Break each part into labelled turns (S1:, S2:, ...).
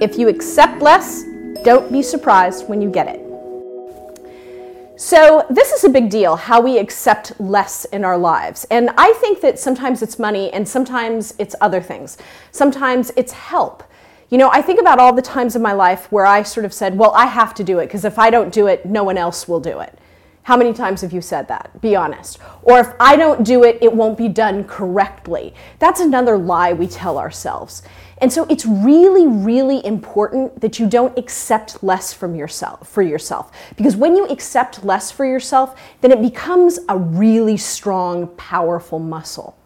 S1: If you accept less, don't be surprised when you get it. So, this is a big deal how we accept less in our lives. And I think that sometimes it's money and sometimes it's other things. Sometimes it's help. You know, I think about all the times in my life where I sort of said, well, I have to do it because if I don't do it, no one else will do it. How many times have you said that? Be honest. Or if I don't do it, it won't be done correctly. That's another lie we tell ourselves. And so it's really, really important that you don't accept less from yourself for yourself. Because when you accept less for yourself, then it becomes a really strong, powerful muscle.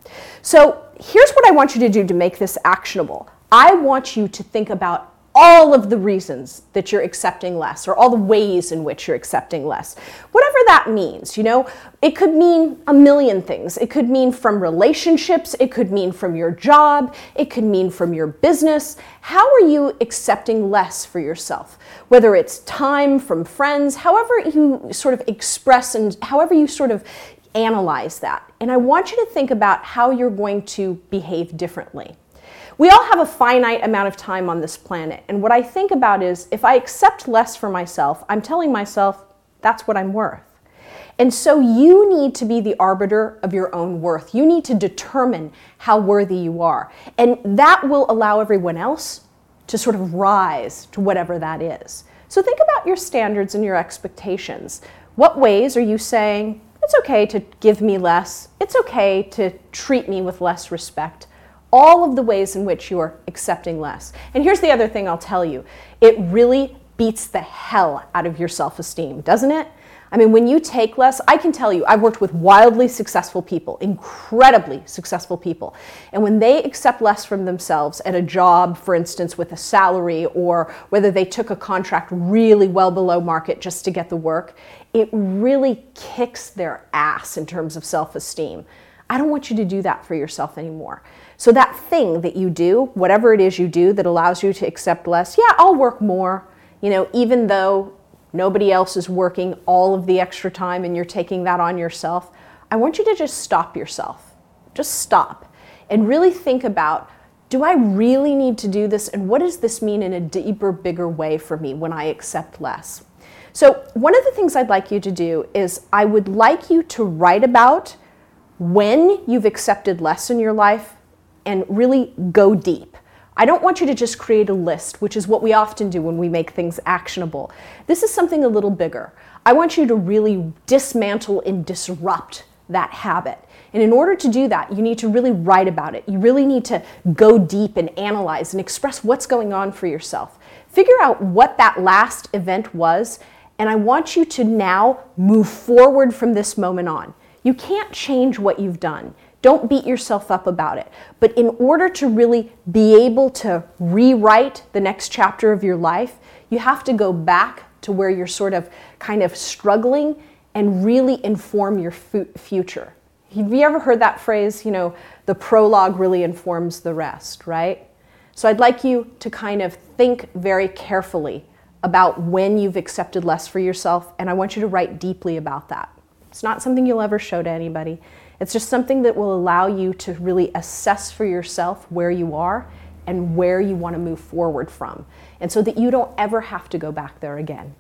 S1: So here's what I want you to do to make this actionable. I want you to think about all of the reasons that you're accepting less or all the ways in which you're accepting less. Whatever that means, you know, it could mean a million things. It could mean from relationships, it could mean from your job, it could mean from your business. How are you accepting less for yourself? Whether it's time from friends, however you sort of express and however you sort of analyze that. And I want you to think about how you're going to behave differently. We all have a finite amount of time on this planet. And what I think about is if I accept less for myself, I'm telling myself that's what I'm worth. And so you need to be the arbiter of your own worth. You need to determine how worthy you are. And that will allow everyone else to sort of rise to whatever that is. So think about your standards and your expectations. What ways are you saying, it's okay to give me less, it's okay to treat me with less respect? All of the ways in which you are accepting less. And here's the other thing I'll tell you it really beats the hell out of your self esteem, doesn't it? I mean, when you take less, I can tell you, I've worked with wildly successful people, incredibly successful people. And when they accept less from themselves at a job, for instance, with a salary, or whether they took a contract really well below market just to get the work, it really kicks their ass in terms of self esteem. I don't want you to do that for yourself anymore. So, that thing that you do, whatever it is you do that allows you to accept less, yeah, I'll work more, you know, even though nobody else is working all of the extra time and you're taking that on yourself. I want you to just stop yourself. Just stop and really think about do I really need to do this? And what does this mean in a deeper, bigger way for me when I accept less? So, one of the things I'd like you to do is I would like you to write about when you've accepted less in your life and really go deep. I don't want you to just create a list, which is what we often do when we make things actionable. This is something a little bigger. I want you to really dismantle and disrupt that habit. And in order to do that, you need to really write about it. You really need to go deep and analyze and express what's going on for yourself. Figure out what that last event was, and I want you to now move forward from this moment on. You can't change what you've done. Don't beat yourself up about it. But in order to really be able to rewrite the next chapter of your life, you have to go back to where you're sort of kind of struggling and really inform your future. Have you ever heard that phrase, you know, the prologue really informs the rest, right? So I'd like you to kind of think very carefully about when you've accepted less for yourself, and I want you to write deeply about that. It's not something you'll ever show to anybody. It's just something that will allow you to really assess for yourself where you are and where you want to move forward from. And so that you don't ever have to go back there again.